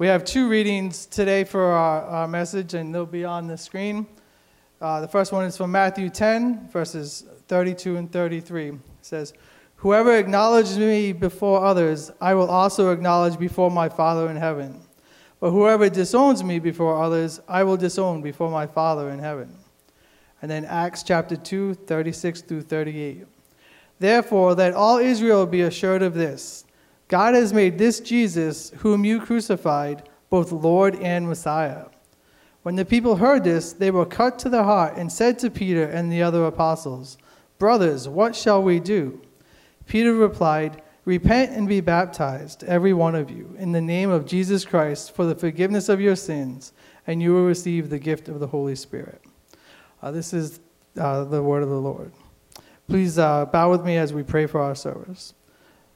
We have two readings today for our, our message, and they'll be on the screen. Uh, the first one is from Matthew 10, verses 32 and 33. It says, Whoever acknowledges me before others, I will also acknowledge before my Father in heaven. But whoever disowns me before others, I will disown before my Father in heaven. And then Acts chapter 2, 36 through 38. Therefore, let all Israel be assured of this God has made this Jesus, whom you crucified, both Lord and Messiah. When the people heard this, they were cut to the heart and said to Peter and the other apostles, Brothers, what shall we do? Peter replied, Repent and be baptized, every one of you, in the name of Jesus Christ for the forgiveness of your sins, and you will receive the gift of the Holy Spirit. Uh, this is uh, the word of the Lord. Please uh, bow with me as we pray for our service.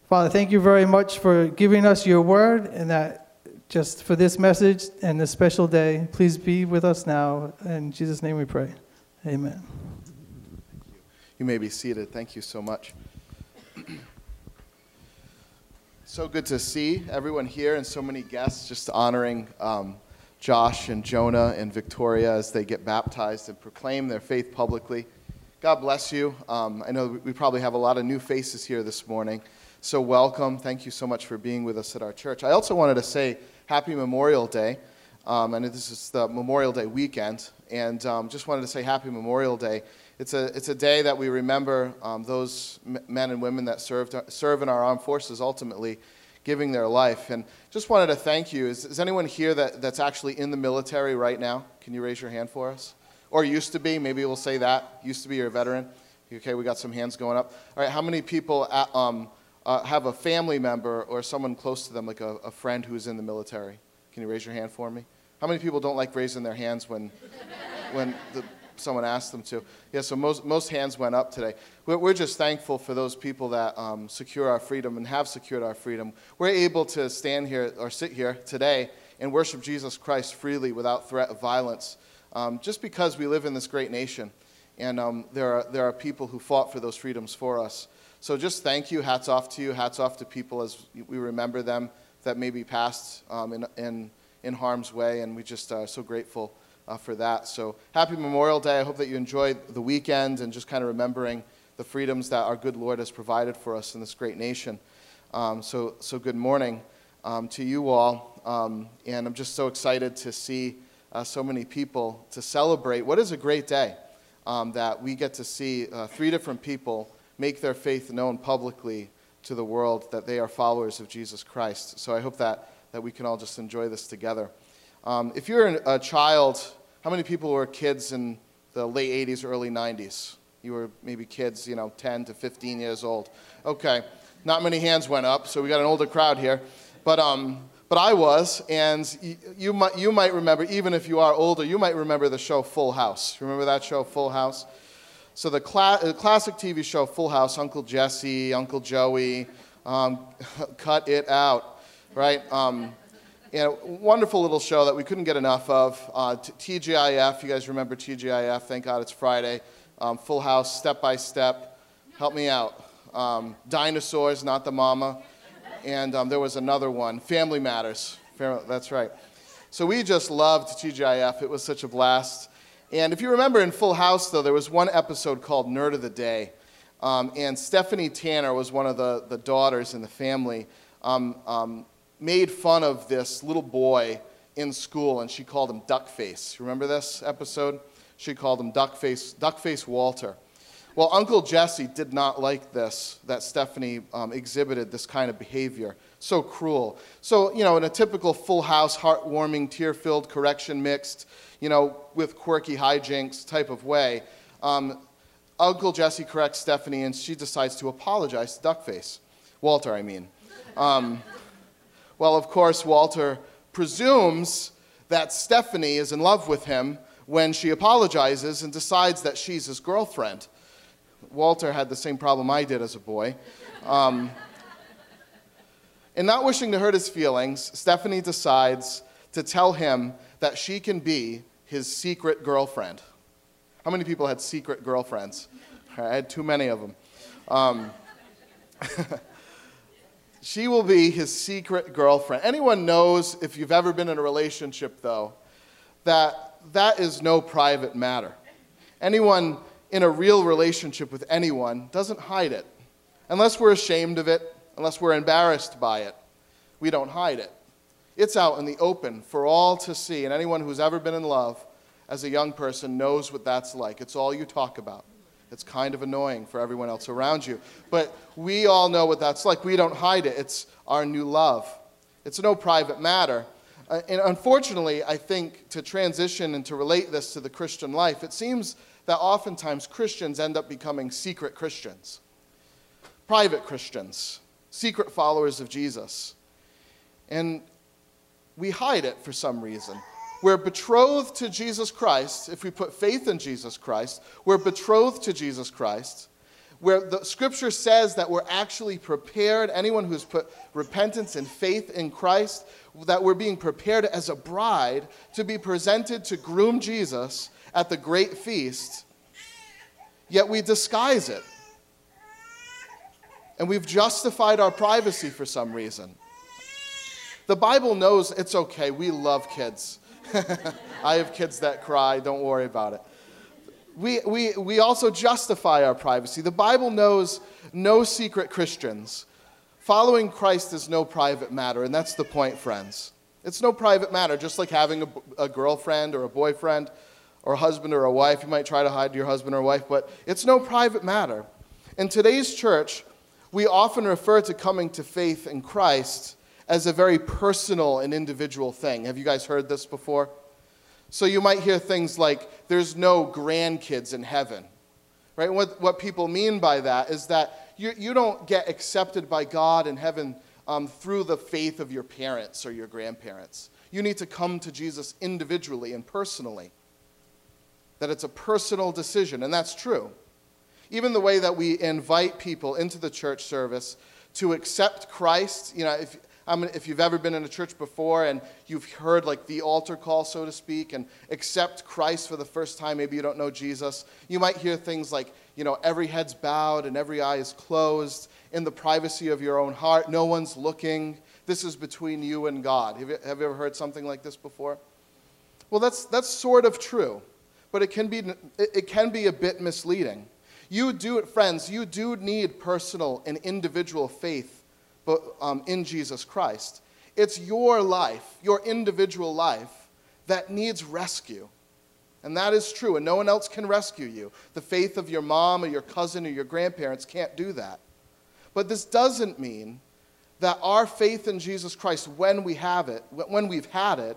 Father, thank you very much for giving us your word and that just for this message and this special day. Please be with us now. In Jesus' name we pray. Amen. You may be seated. Thank you so much. so good to see everyone here and so many guests just honoring um, Josh and Jonah and Victoria as they get baptized and proclaim their faith publicly. God bless you. Um, I know we probably have a lot of new faces here this morning. So, welcome. Thank you so much for being with us at our church. I also wanted to say happy Memorial Day. Um, and this is the Memorial Day weekend. And um, just wanted to say happy Memorial Day. It's a, it's a day that we remember um, those men and women that served, serve in our armed forces ultimately giving their life. And just wanted to thank you. Is, is anyone here that, that's actually in the military right now? Can you raise your hand for us? Or used to be, maybe we'll say that. Used to be, you're a veteran. Okay, we got some hands going up. All right, how many people at, um, uh, have a family member or someone close to them, like a, a friend who's in the military? Can you raise your hand for me? How many people don't like raising their hands when, when the, someone asks them to? Yeah, so most, most hands went up today. We're, we're just thankful for those people that um, secure our freedom and have secured our freedom. We're able to stand here or sit here today and worship Jesus Christ freely without threat of violence um, just because we live in this great nation. And um, there, are, there are people who fought for those freedoms for us. So just thank you. Hats off to you. Hats off to people as we remember them that may be passed um, in, in, in harm's way. And we just are so grateful uh, for that. So happy Memorial Day. I hope that you enjoyed the weekend and just kind of remembering the freedoms that our good Lord has provided for us in this great nation. Um, so, so good morning um, to you all. Um, and I'm just so excited to see uh, so many people to celebrate what is a great day um, that we get to see uh, three different people make their faith known publicly to the world that they are followers of Jesus Christ. So I hope that, that we can all just enjoy this together. Um, if you're a child, how many people were kids in the late 80s, early 90s? You were maybe kids, you know, 10 to 15 years old. Okay, not many hands went up, so we got an older crowd here. But, um, but I was, and you, you, might, you might remember, even if you are older, you might remember the show Full House. Remember that show, Full House? So the, cla- the classic TV show Full House, Uncle Jesse, Uncle Joey, um, cut it out, right? Um, you know, wonderful little show that we couldn't get enough of. Uh, t- TGIF, you guys remember TGIF? Thank God it's Friday. Um, Full House, Step by Step. Help me out. Um, dinosaurs, not the mama. And um, there was another one, Family Matters. That's right. So we just loved TGIF. It was such a blast. And if you remember in Full House, though, there was one episode called Nerd of the Day. Um, and Stephanie Tanner was one of the, the daughters in the family, um, um, made fun of this little boy in school, and she called him Duckface. Remember this episode? She called him Duckface, Duckface Walter. Well, Uncle Jesse did not like this, that Stephanie um, exhibited this kind of behavior. So cruel. So, you know, in a typical full house, heartwarming, tear filled, correction mixed, you know, with quirky hijinks type of way, um, Uncle Jesse corrects Stephanie and she decides to apologize to Duckface. Walter, I mean. Um, well, of course, Walter presumes that Stephanie is in love with him when she apologizes and decides that she's his girlfriend. Walter had the same problem I did as a boy. Um, and not wishing to hurt his feelings, Stephanie decides to tell him that she can be his secret girlfriend. How many people had secret girlfriends? I had too many of them. Um, She will be his secret girlfriend. Anyone knows, if you've ever been in a relationship, though, that that is no private matter. Anyone in a real relationship with anyone doesn't hide it. Unless we're ashamed of it, unless we're embarrassed by it, we don't hide it. It's out in the open for all to see, and anyone who's ever been in love as a young person knows what that's like. It's all you talk about. It's kind of annoying for everyone else around you. But we all know what that's like. We don't hide it. It's our new love. It's no private matter. Uh, and unfortunately, I think to transition and to relate this to the Christian life, it seems that oftentimes Christians end up becoming secret Christians, private Christians, secret followers of Jesus. And we hide it for some reason. We're betrothed to Jesus Christ, if we put faith in Jesus Christ, we're betrothed to Jesus Christ, where the scripture says that we're actually prepared, anyone who's put repentance and faith in Christ, that we're being prepared as a bride to be presented to groom Jesus at the great feast, yet we disguise it. And we've justified our privacy for some reason. The Bible knows it's okay. We love kids. I have kids that cry. Don't worry about it. We, we, we also justify our privacy. The Bible knows no secret Christians. Following Christ is no private matter, and that's the point, friends. It's no private matter, just like having a, a girlfriend or a boyfriend or a husband or a wife. You might try to hide your husband or wife, but it's no private matter. In today's church, we often refer to coming to faith in Christ as a very personal and individual thing. Have you guys heard this before? So you might hear things like, there's no grandkids in heaven. Right? What, what people mean by that is that you, you don't get accepted by God in heaven um, through the faith of your parents or your grandparents. You need to come to Jesus individually and personally. That it's a personal decision, and that's true. Even the way that we invite people into the church service to accept Christ, you know, if, I mean, if you've ever been in a church before and you've heard like the altar call, so to speak, and accept Christ for the first time, maybe you don't know Jesus, you might hear things like, you know, every head's bowed and every eye is closed in the privacy of your own heart. No one's looking. This is between you and God. Have you, have you ever heard something like this before? Well, that's, that's sort of true, but it can, be, it can be a bit misleading. You do, friends, you do need personal and individual faith but um, in Jesus Christ. It's your life, your individual life, that needs rescue. And that is true, and no one else can rescue you. The faith of your mom or your cousin or your grandparents can't do that. But this doesn't mean that our faith in Jesus Christ, when we have it, when we've had it,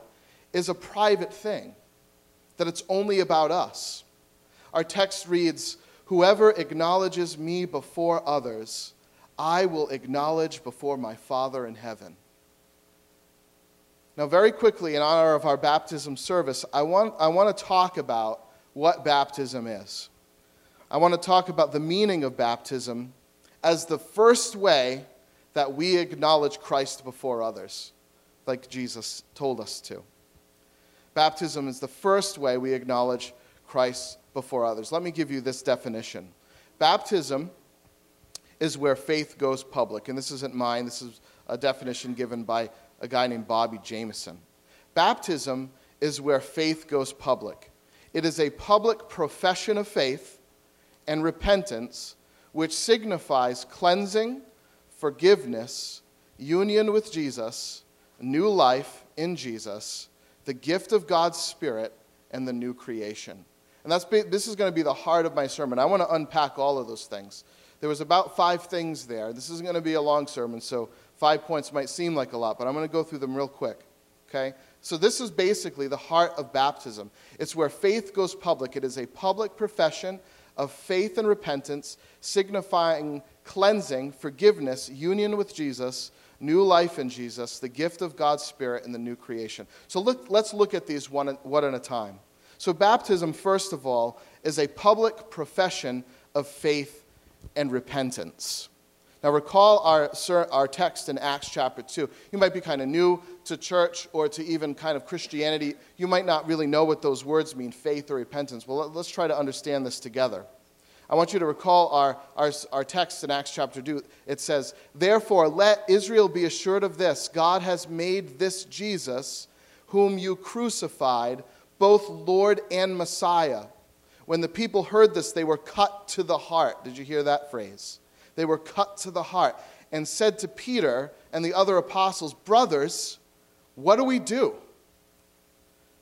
is a private thing, that it's only about us. Our text reads Whoever acknowledges me before others, I will acknowledge before my Father in heaven. Now, very quickly, in honor of our baptism service, I want, I want to talk about what baptism is. I want to talk about the meaning of baptism as the first way that we acknowledge Christ before others, like Jesus told us to. Baptism is the first way we acknowledge Christ before others. Let me give you this definition Baptism is where faith goes public. And this isn't mine, this is a definition given by a guy named Bobby Jamieson. Baptism is where faith goes public. It is a public profession of faith and repentance which signifies cleansing, forgiveness, union with Jesus, new life in Jesus, the gift of God's Spirit, and the new creation. And that's, this is going to be the heart of my sermon. I want to unpack all of those things. There was about five things there. This isn't going to be a long sermon, so five points might seem like a lot, but I'm going to go through them real quick. Okay? So, this is basically the heart of baptism. It's where faith goes public. It is a public profession of faith and repentance, signifying cleansing, forgiveness, union with Jesus, new life in Jesus, the gift of God's Spirit, and the new creation. So, look, let's look at these one, one at a time. So, baptism, first of all, is a public profession of faith and repentance. Now, recall our, our text in Acts chapter 2. You might be kind of new to church or to even kind of Christianity. You might not really know what those words mean, faith or repentance. Well, let's try to understand this together. I want you to recall our, our, our text in Acts chapter 2. It says, Therefore, let Israel be assured of this God has made this Jesus, whom you crucified, both Lord and Messiah. When the people heard this, they were cut to the heart. Did you hear that phrase? They were cut to the heart and said to Peter and the other apostles, Brothers, what do we do?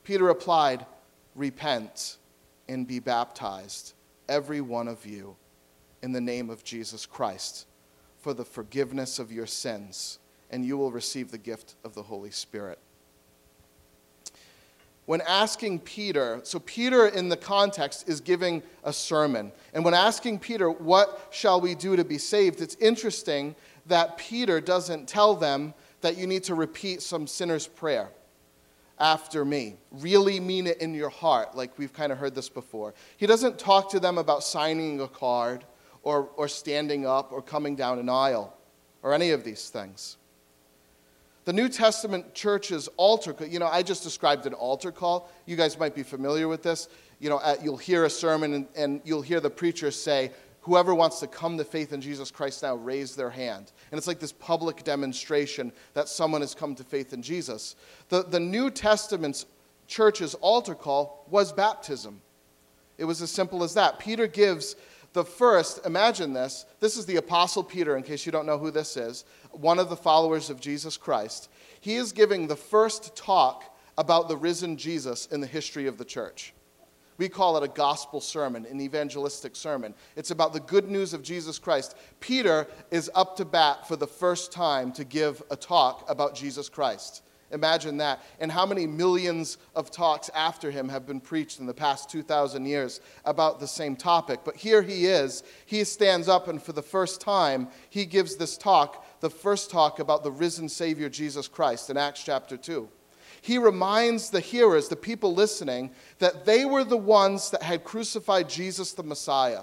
Peter replied, Repent and be baptized every one of you, in the name of Jesus Christ, for the forgiveness of your sins, and you will receive the gift of the Holy Spirit. When asking Peter, so Peter in the context is giving a sermon. And when asking Peter, what shall we do to be saved? It's interesting that Peter doesn't tell them that you need to repeat some sinner's prayer after me. Really mean it in your heart, like we've kind of heard this before. He doesn't talk to them about signing a card or, or standing up or coming down an aisle or any of these things. The New Testament church's altar, call, you know, I just described an altar call. You guys might be familiar with this. You know, you'll hear a sermon and, and you'll hear the preacher say, whoever wants to come to faith in Jesus Christ now, raise their hand. And it's like this public demonstration that someone has come to faith in Jesus. The, the New Testament's church's altar call was baptism. It was as simple as that. Peter gives the first, imagine this. This is the Apostle Peter, in case you don't know who this is, one of the followers of Jesus Christ. He is giving the first talk about the risen Jesus in the history of the church. We call it a gospel sermon, an evangelistic sermon. It's about the good news of Jesus Christ. Peter is up to bat for the first time to give a talk about Jesus Christ. Imagine that. And how many millions of talks after him have been preached in the past 2,000 years about the same topic. But here he is. He stands up, and for the first time, he gives this talk, the first talk about the risen Savior Jesus Christ in Acts chapter 2 he reminds the hearers, the people listening, that they were the ones that had crucified Jesus the Messiah.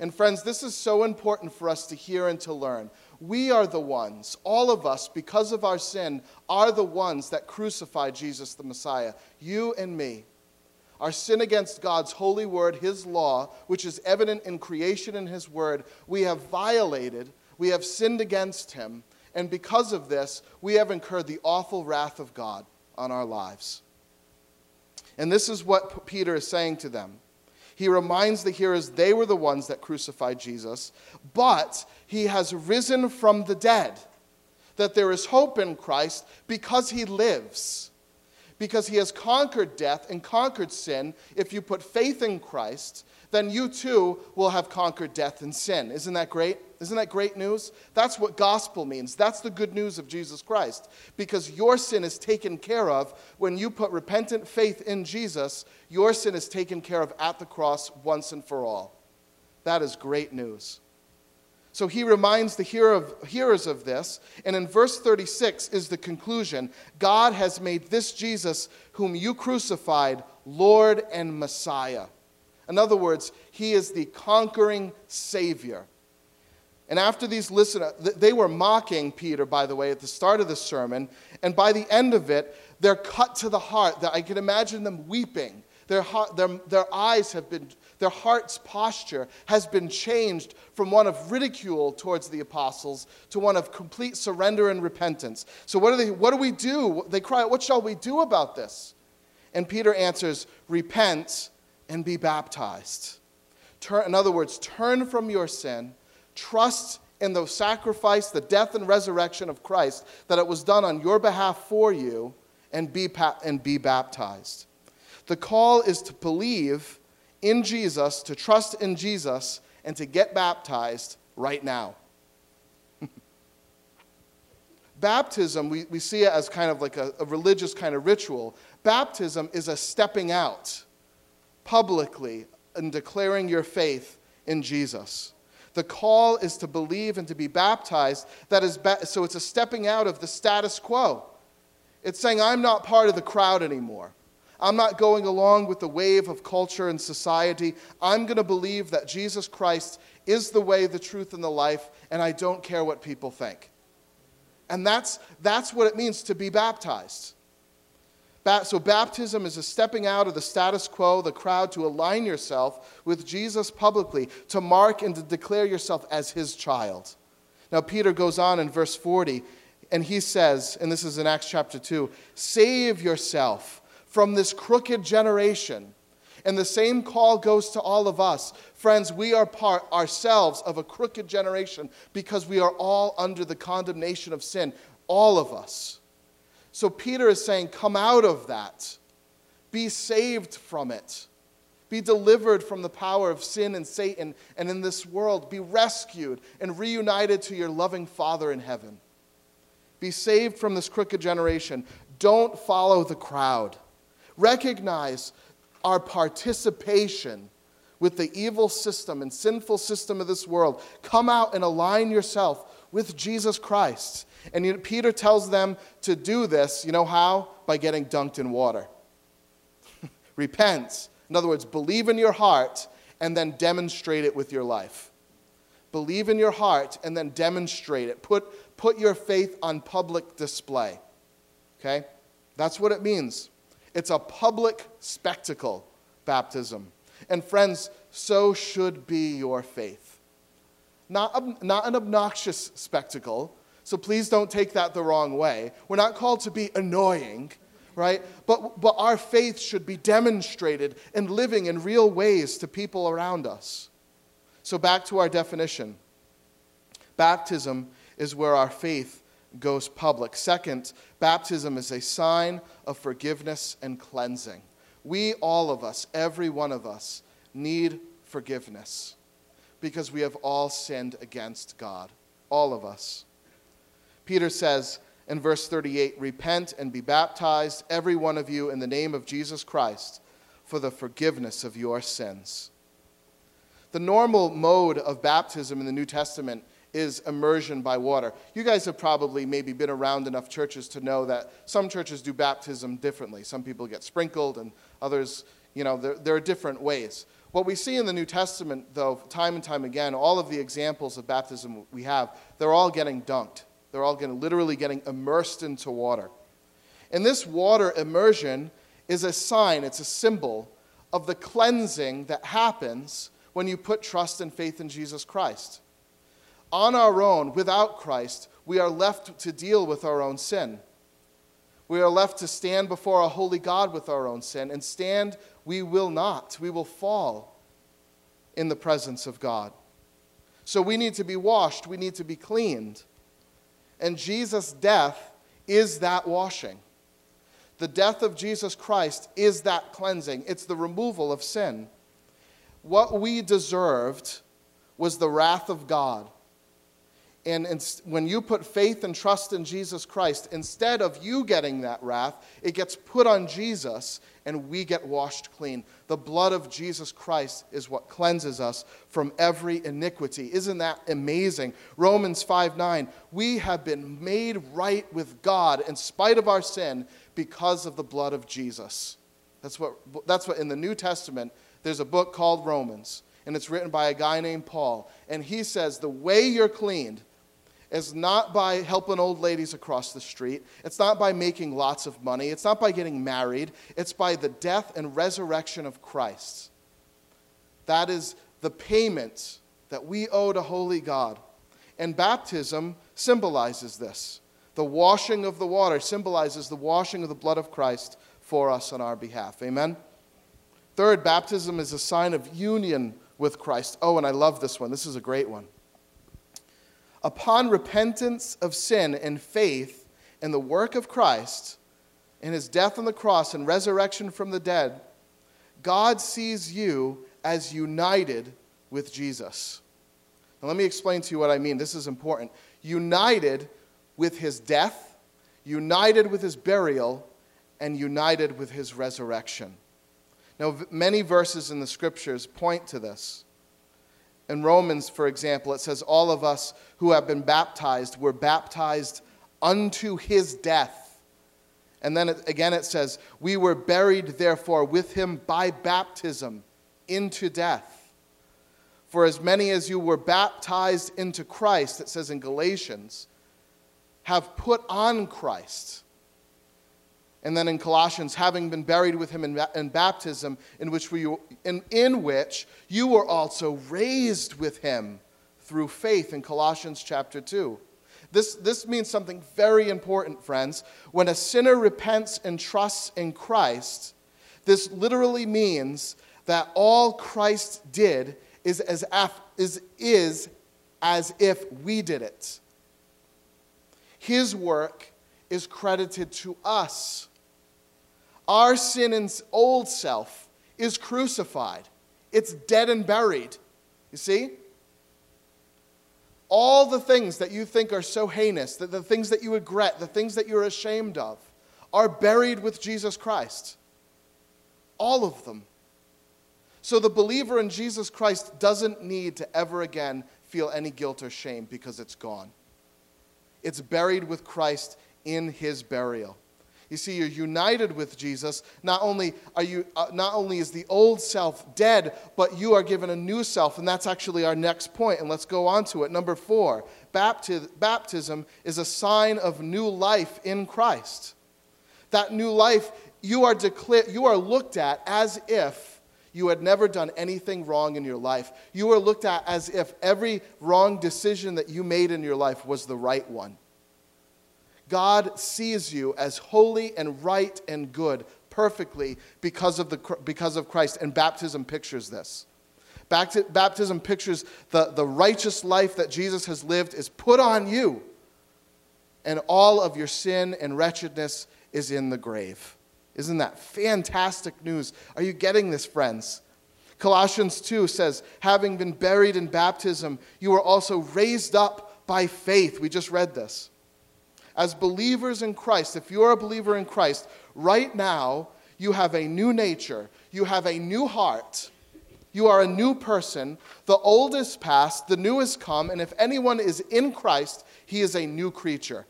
And friends, this is so important for us to hear and to learn. We are the ones, all of us, because of our sin, are the ones that crucified Jesus the Messiah. You and me. Our sin against God's holy word, His law, which is evident in creation and His word, we have violated, we have sinned against Him, and because of this, we have incurred the awful wrath of God on our lives. And this is what Peter is saying to them. He reminds the hearers they were the ones that crucified Jesus, but he has risen from the dead. That there is hope in Christ because he lives. Because he has conquered death and conquered sin. If you put faith in Christ, then you too will have conquered death and sin. Isn't that great? Isn't that great news? That's what gospel means. That's the good news of Jesus Christ. Because your sin is taken care of when you put repentant faith in Jesus, your sin is taken care of at the cross once and for all. That is great news. So he reminds the hearers of this, and in verse 36 is the conclusion God has made this Jesus, whom you crucified, Lord and Messiah. In other words, he is the conquering Savior. And after these listeners, uh, they were mocking Peter, by the way, at the start of the sermon. And by the end of it, they're cut to the heart. I can imagine them weeping. Their, heart, their, their eyes have been, their heart's posture has been changed from one of ridicule towards the apostles to one of complete surrender and repentance. So, what do, they, what do we do? They cry, out, What shall we do about this? And Peter answers, Repent and be baptized. Turn, in other words, turn from your sin Trust in the sacrifice, the death, and resurrection of Christ, that it was done on your behalf for you, and be, and be baptized. The call is to believe in Jesus, to trust in Jesus, and to get baptized right now. Baptism, we, we see it as kind of like a, a religious kind of ritual. Baptism is a stepping out publicly and declaring your faith in Jesus. The call is to believe and to be baptized. That is ba- so it's a stepping out of the status quo. It's saying, I'm not part of the crowd anymore. I'm not going along with the wave of culture and society. I'm going to believe that Jesus Christ is the way, the truth, and the life, and I don't care what people think. And that's, that's what it means to be baptized. So, baptism is a stepping out of the status quo, the crowd, to align yourself with Jesus publicly, to mark and to declare yourself as his child. Now, Peter goes on in verse 40, and he says, and this is in Acts chapter 2 save yourself from this crooked generation. And the same call goes to all of us. Friends, we are part ourselves of a crooked generation because we are all under the condemnation of sin, all of us. So Peter is saying, Come out of that. Be saved from it. Be delivered from the power of sin and Satan and in this world. Be rescued and reunited to your loving Father in heaven. Be saved from this crooked generation. Don't follow the crowd. Recognize our participation with the evil system and sinful system of this world. Come out and align yourself with Jesus Christ. And you know, Peter tells them to do this, you know how? By getting dunked in water. Repent. In other words, believe in your heart and then demonstrate it with your life. Believe in your heart and then demonstrate it. Put, put your faith on public display. Okay? That's what it means. It's a public spectacle, baptism. And friends, so should be your faith. Not, not an obnoxious spectacle, so please don't take that the wrong way. We're not called to be annoying, right? But, but our faith should be demonstrated and living in real ways to people around us. So back to our definition baptism is where our faith goes public. Second, baptism is a sign of forgiveness and cleansing. We, all of us, every one of us, need forgiveness because we have all sinned against God. All of us. Peter says in verse 38 Repent and be baptized, every one of you, in the name of Jesus Christ, for the forgiveness of your sins. The normal mode of baptism in the New Testament is immersion by water. You guys have probably maybe been around enough churches to know that some churches do baptism differently. Some people get sprinkled, and others, you know, there, there are different ways. What we see in the New Testament, though, time and time again, all of the examples of baptism we have, they're all getting dunked. They're all getting, literally getting immersed into water. And this water immersion is a sign, it's a symbol of the cleansing that happens when you put trust and faith in Jesus Christ. On our own, without Christ, we are left to deal with our own sin. We are left to stand before a holy God with our own sin, and stand we will not. We will fall in the presence of God. So we need to be washed, we need to be cleaned. And Jesus' death is that washing. The death of Jesus Christ is that cleansing, it's the removal of sin. What we deserved was the wrath of God. And when you put faith and trust in Jesus Christ, instead of you getting that wrath, it gets put on Jesus and we get washed clean. The blood of Jesus Christ is what cleanses us from every iniquity. Isn't that amazing? Romans 5 9. We have been made right with God in spite of our sin because of the blood of Jesus. That's what, that's what in the New Testament, there's a book called Romans, and it's written by a guy named Paul. And he says, The way you're cleaned is not by helping old ladies across the street. It's not by making lots of money. It's not by getting married. It's by the death and resurrection of Christ. That is the payment that we owe to holy God. And baptism symbolizes this. The washing of the water symbolizes the washing of the blood of Christ for us on our behalf. Amen? Third, baptism is a sign of union with Christ. Oh, and I love this one. This is a great one. Upon repentance of sin and faith in the work of Christ, in his death on the cross and resurrection from the dead, God sees you as united with Jesus. Now, let me explain to you what I mean. This is important. United with his death, united with his burial, and united with his resurrection. Now, many verses in the scriptures point to this. In Romans, for example, it says, All of us who have been baptized were baptized unto his death. And then it, again it says, We were buried, therefore, with him by baptism into death. For as many as you were baptized into Christ, it says in Galatians, have put on Christ. And then in Colossians, having been buried with him in, in baptism, in which, we, in, in which you were also raised with him through faith in Colossians chapter 2. This, this means something very important, friends. When a sinner repents and trusts in Christ, this literally means that all Christ did is as, af, is, is as if we did it. His work is credited to us. Our sin and old self is crucified, it's dead and buried. You see? All the things that you think are so heinous, that the things that you regret, the things that you're ashamed of, are buried with Jesus Christ. All of them. So the believer in Jesus Christ doesn't need to ever again feel any guilt or shame because it's gone. It's buried with Christ in his burial. You see, you're united with Jesus. Not only, are you, uh, not only is the old self dead, but you are given a new self. And that's actually our next point. And let's go on to it. Number four bapti- baptism is a sign of new life in Christ. That new life, you are, declared, you are looked at as if you had never done anything wrong in your life. You are looked at as if every wrong decision that you made in your life was the right one. God sees you as holy and right and good perfectly because of, the, because of Christ, and baptism pictures this. Baptism pictures the, the righteous life that Jesus has lived is put on you, and all of your sin and wretchedness is in the grave. Isn't that fantastic news? Are you getting this, friends? Colossians 2 says, Having been buried in baptism, you were also raised up by faith. We just read this as believers in Christ, if you're a believer in Christ, right now you have a new nature, you have a new heart, you are a new person. The old is past, the new is come, and if anyone is in Christ, he is a new creature.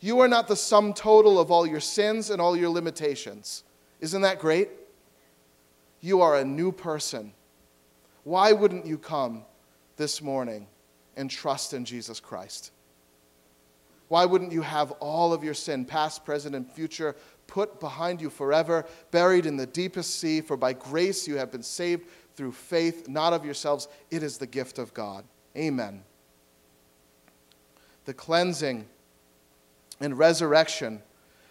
You are not the sum total of all your sins and all your limitations. Isn't that great? You are a new person. Why wouldn't you come this morning and trust in Jesus Christ? Why wouldn't you have all of your sin, past, present, and future, put behind you forever, buried in the deepest sea? For by grace you have been saved through faith, not of yourselves. It is the gift of God. Amen. The cleansing and resurrection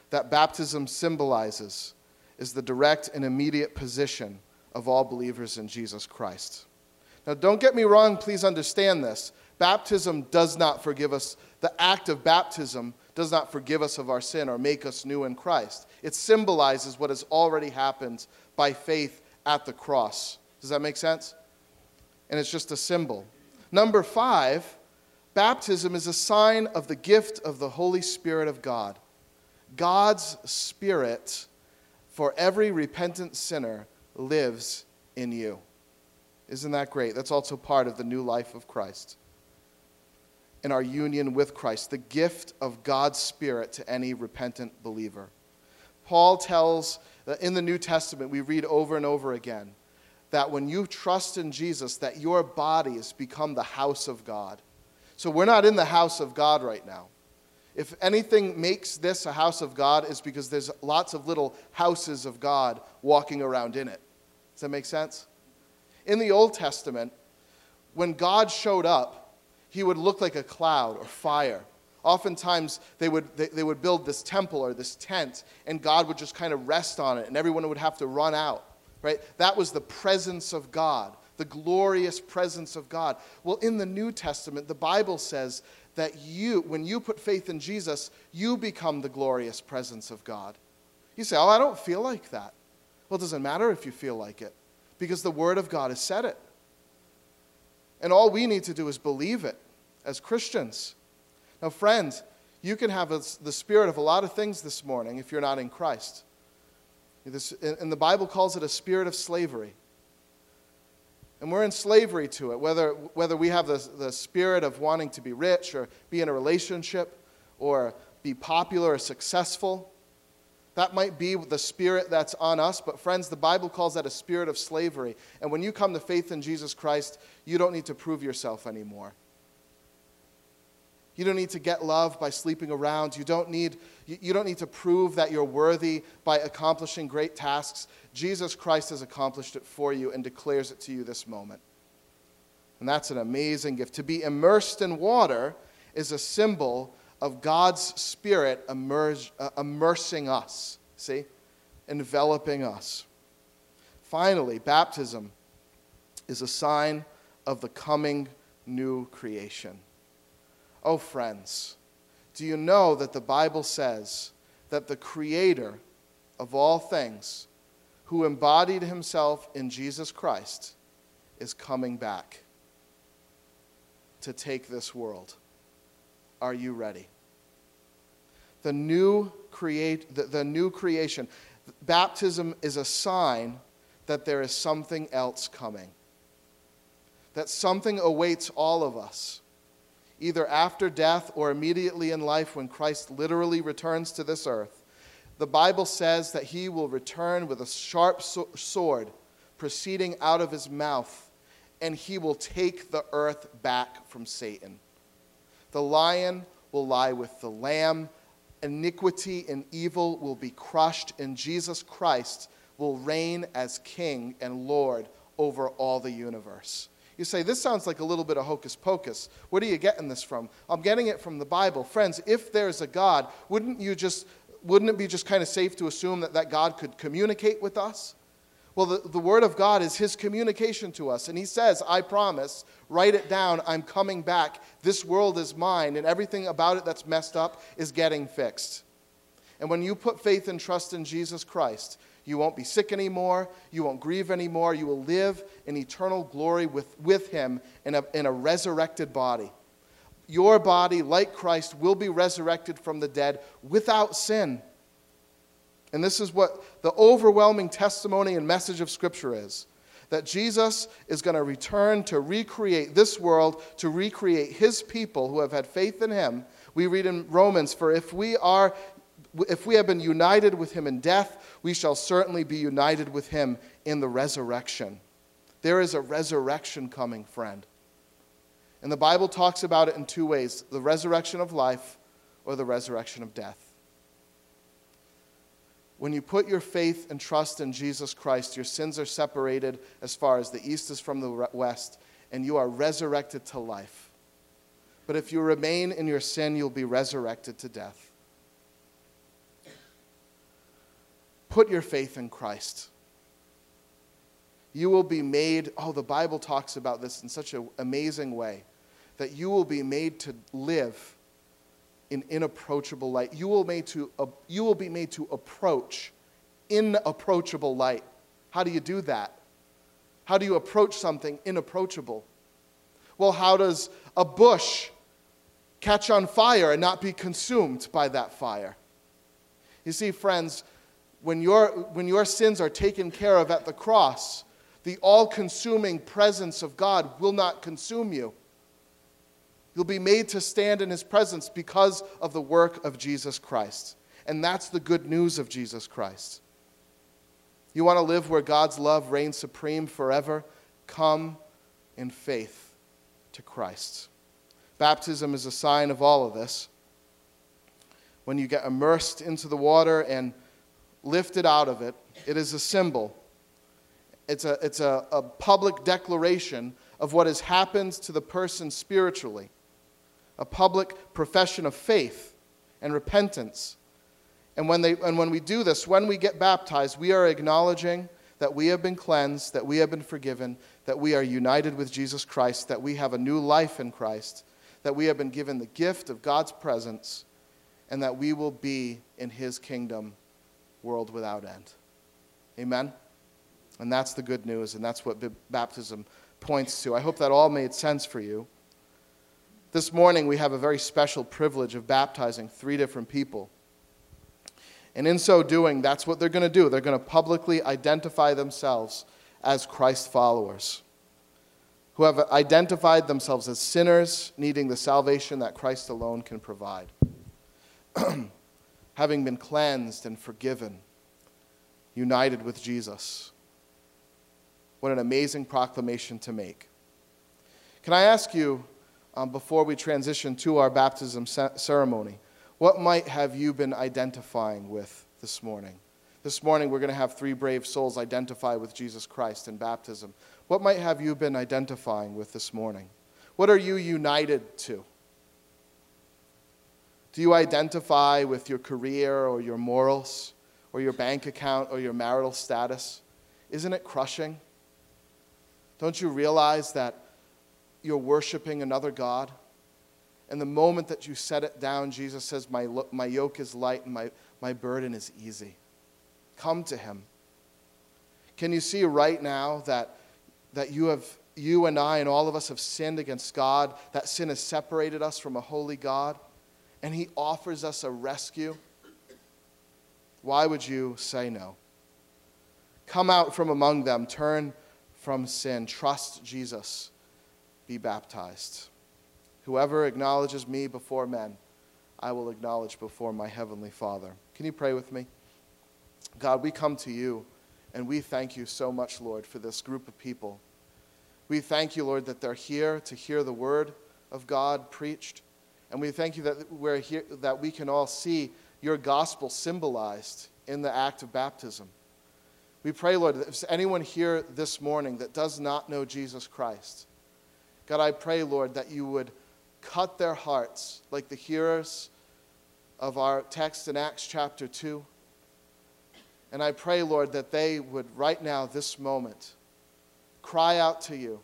that baptism symbolizes is the direct and immediate position of all believers in Jesus Christ. Now, don't get me wrong, please understand this. Baptism does not forgive us the act of baptism does not forgive us of our sin or make us new in Christ. It symbolizes what has already happened by faith at the cross. Does that make sense? And it's just a symbol. Number five, baptism is a sign of the gift of the Holy Spirit of God. God's Spirit for every repentant sinner lives in you. Isn't that great? That's also part of the new life of Christ in our union with Christ, the gift of God's Spirit to any repentant believer. Paul tells in the New Testament, we read over and over again, that when you trust in Jesus, that your bodies become the house of God. So we're not in the house of God right now. If anything makes this a house of God, is because there's lots of little houses of God walking around in it. Does that make sense? In the Old Testament, when God showed up, he would look like a cloud or fire. Oftentimes, they would, they, they would build this temple or this tent, and God would just kind of rest on it, and everyone would have to run out. Right? That was the presence of God, the glorious presence of God. Well, in the New Testament, the Bible says that you, when you put faith in Jesus, you become the glorious presence of God. You say, Oh, I don't feel like that. Well, it doesn't matter if you feel like it, because the Word of God has said it. And all we need to do is believe it as Christians. Now, friends, you can have a, the spirit of a lot of things this morning if you're not in Christ. This, and the Bible calls it a spirit of slavery. And we're in slavery to it, whether, whether we have the, the spirit of wanting to be rich or be in a relationship or be popular or successful. That might be the spirit that's on us, but friends, the Bible calls that a spirit of slavery. And when you come to faith in Jesus Christ, you don't need to prove yourself anymore. You don't need to get love by sleeping around. You don't need, you don't need to prove that you're worthy by accomplishing great tasks. Jesus Christ has accomplished it for you and declares it to you this moment. And that's an amazing gift. To be immersed in water is a symbol of God's Spirit immerse, uh, immersing us, see? Enveloping us. Finally, baptism is a sign of the coming new creation. Oh, friends, do you know that the Bible says that the Creator of all things, who embodied himself in Jesus Christ, is coming back to take this world? Are you ready? The new, create, the, the new creation. Baptism is a sign that there is something else coming, that something awaits all of us, either after death or immediately in life when Christ literally returns to this earth. The Bible says that he will return with a sharp sword proceeding out of his mouth, and he will take the earth back from Satan. The lion will lie with the lamb. Iniquity and evil will be crushed, and Jesus Christ will reign as King and Lord over all the universe. You say, this sounds like a little bit of hocus pocus. Where are you getting this from? I'm getting it from the Bible. Friends, if there's a God, wouldn't you just wouldn't it be just kind of safe to assume that that God could communicate with us? Well, the, the Word of God is His communication to us. And He says, I promise, write it down, I'm coming back. This world is mine, and everything about it that's messed up is getting fixed. And when you put faith and trust in Jesus Christ, you won't be sick anymore. You won't grieve anymore. You will live in eternal glory with, with Him in a, in a resurrected body. Your body, like Christ, will be resurrected from the dead without sin. And this is what the overwhelming testimony and message of Scripture is that Jesus is going to return to recreate this world, to recreate his people who have had faith in him. We read in Romans, For if we are if we have been united with him in death, we shall certainly be united with him in the resurrection. There is a resurrection coming, friend. And the Bible talks about it in two ways the resurrection of life or the resurrection of death. When you put your faith and trust in Jesus Christ, your sins are separated as far as the east is from the west, and you are resurrected to life. But if you remain in your sin, you'll be resurrected to death. Put your faith in Christ. You will be made, oh, the Bible talks about this in such an amazing way, that you will be made to live in inapproachable light. You will, made to, uh, you will be made to approach inapproachable light. How do you do that? How do you approach something inapproachable? Well, how does a bush catch on fire and not be consumed by that fire? You see, friends, when your, when your sins are taken care of at the cross, the all consuming presence of God will not consume you. You'll be made to stand in his presence because of the work of Jesus Christ. And that's the good news of Jesus Christ. You want to live where God's love reigns supreme forever? Come in faith to Christ. Baptism is a sign of all of this. When you get immersed into the water and lifted out of it, it is a symbol. It's a, it's a, a public declaration of what has happened to the person spiritually a public profession of faith and repentance. And when, they, and when we do this, when we get baptized, we are acknowledging that we have been cleansed, that we have been forgiven, that we are united with Jesus Christ, that we have a new life in Christ, that we have been given the gift of God's presence, and that we will be in his kingdom, world without end. Amen? And that's the good news, and that's what baptism points to. I hope that all made sense for you. This morning, we have a very special privilege of baptizing three different people. And in so doing, that's what they're going to do. They're going to publicly identify themselves as Christ followers, who have identified themselves as sinners needing the salvation that Christ alone can provide. Having been cleansed and forgiven, united with Jesus. What an amazing proclamation to make. Can I ask you? Um, before we transition to our baptism ceremony, what might have you been identifying with this morning? This morning, we're going to have three brave souls identify with Jesus Christ in baptism. What might have you been identifying with this morning? What are you united to? Do you identify with your career or your morals or your bank account or your marital status? Isn't it crushing? Don't you realize that you're worshiping another God? And the moment that you set it down, Jesus says, My, my yoke is light and my, my burden is easy. Come to him. Can you see right now that, that you, have, you and I and all of us have sinned against God? That sin has separated us from a holy God? And he offers us a rescue? Why would you say no? Come out from among them, turn from sin, trust Jesus, be baptized. Whoever acknowledges me before men, I will acknowledge before my heavenly Father. Can you pray with me? God, we come to you and we thank you so much, Lord, for this group of people. We thank you, Lord, that they're here to hear the word of God preached. And we thank you that, we're here, that we can all see your gospel symbolized in the act of baptism. We pray, Lord, that if anyone here this morning that does not know Jesus Christ, God, I pray, Lord, that you would cut their hearts like the hearers of our text in Acts chapter 2. And I pray, Lord, that they would right now, this moment, cry out to you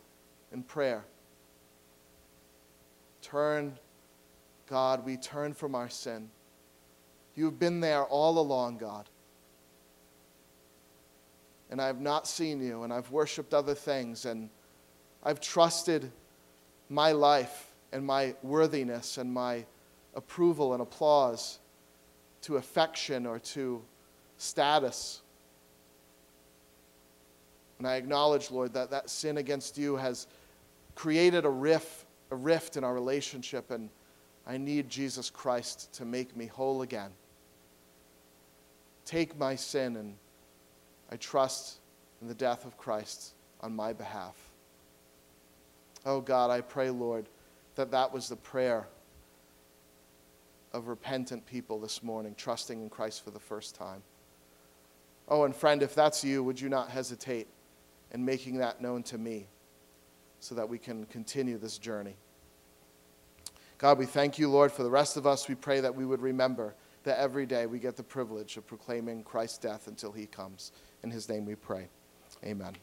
in prayer. Turn, God, we turn from our sin. You've been there all along, God and I have not seen you, and I've worshiped other things, and I've trusted my life and my worthiness and my approval and applause to affection or to status. And I acknowledge, Lord, that that sin against you has created a rift, a rift in our relationship, and I need Jesus Christ to make me whole again. Take my sin and I trust in the death of Christ on my behalf. Oh God, I pray, Lord, that that was the prayer of repentant people this morning, trusting in Christ for the first time. Oh, and friend, if that's you, would you not hesitate in making that known to me so that we can continue this journey? God, we thank you, Lord, for the rest of us. We pray that we would remember that every day we get the privilege of proclaiming Christ's death until he comes. In his name we pray. Amen.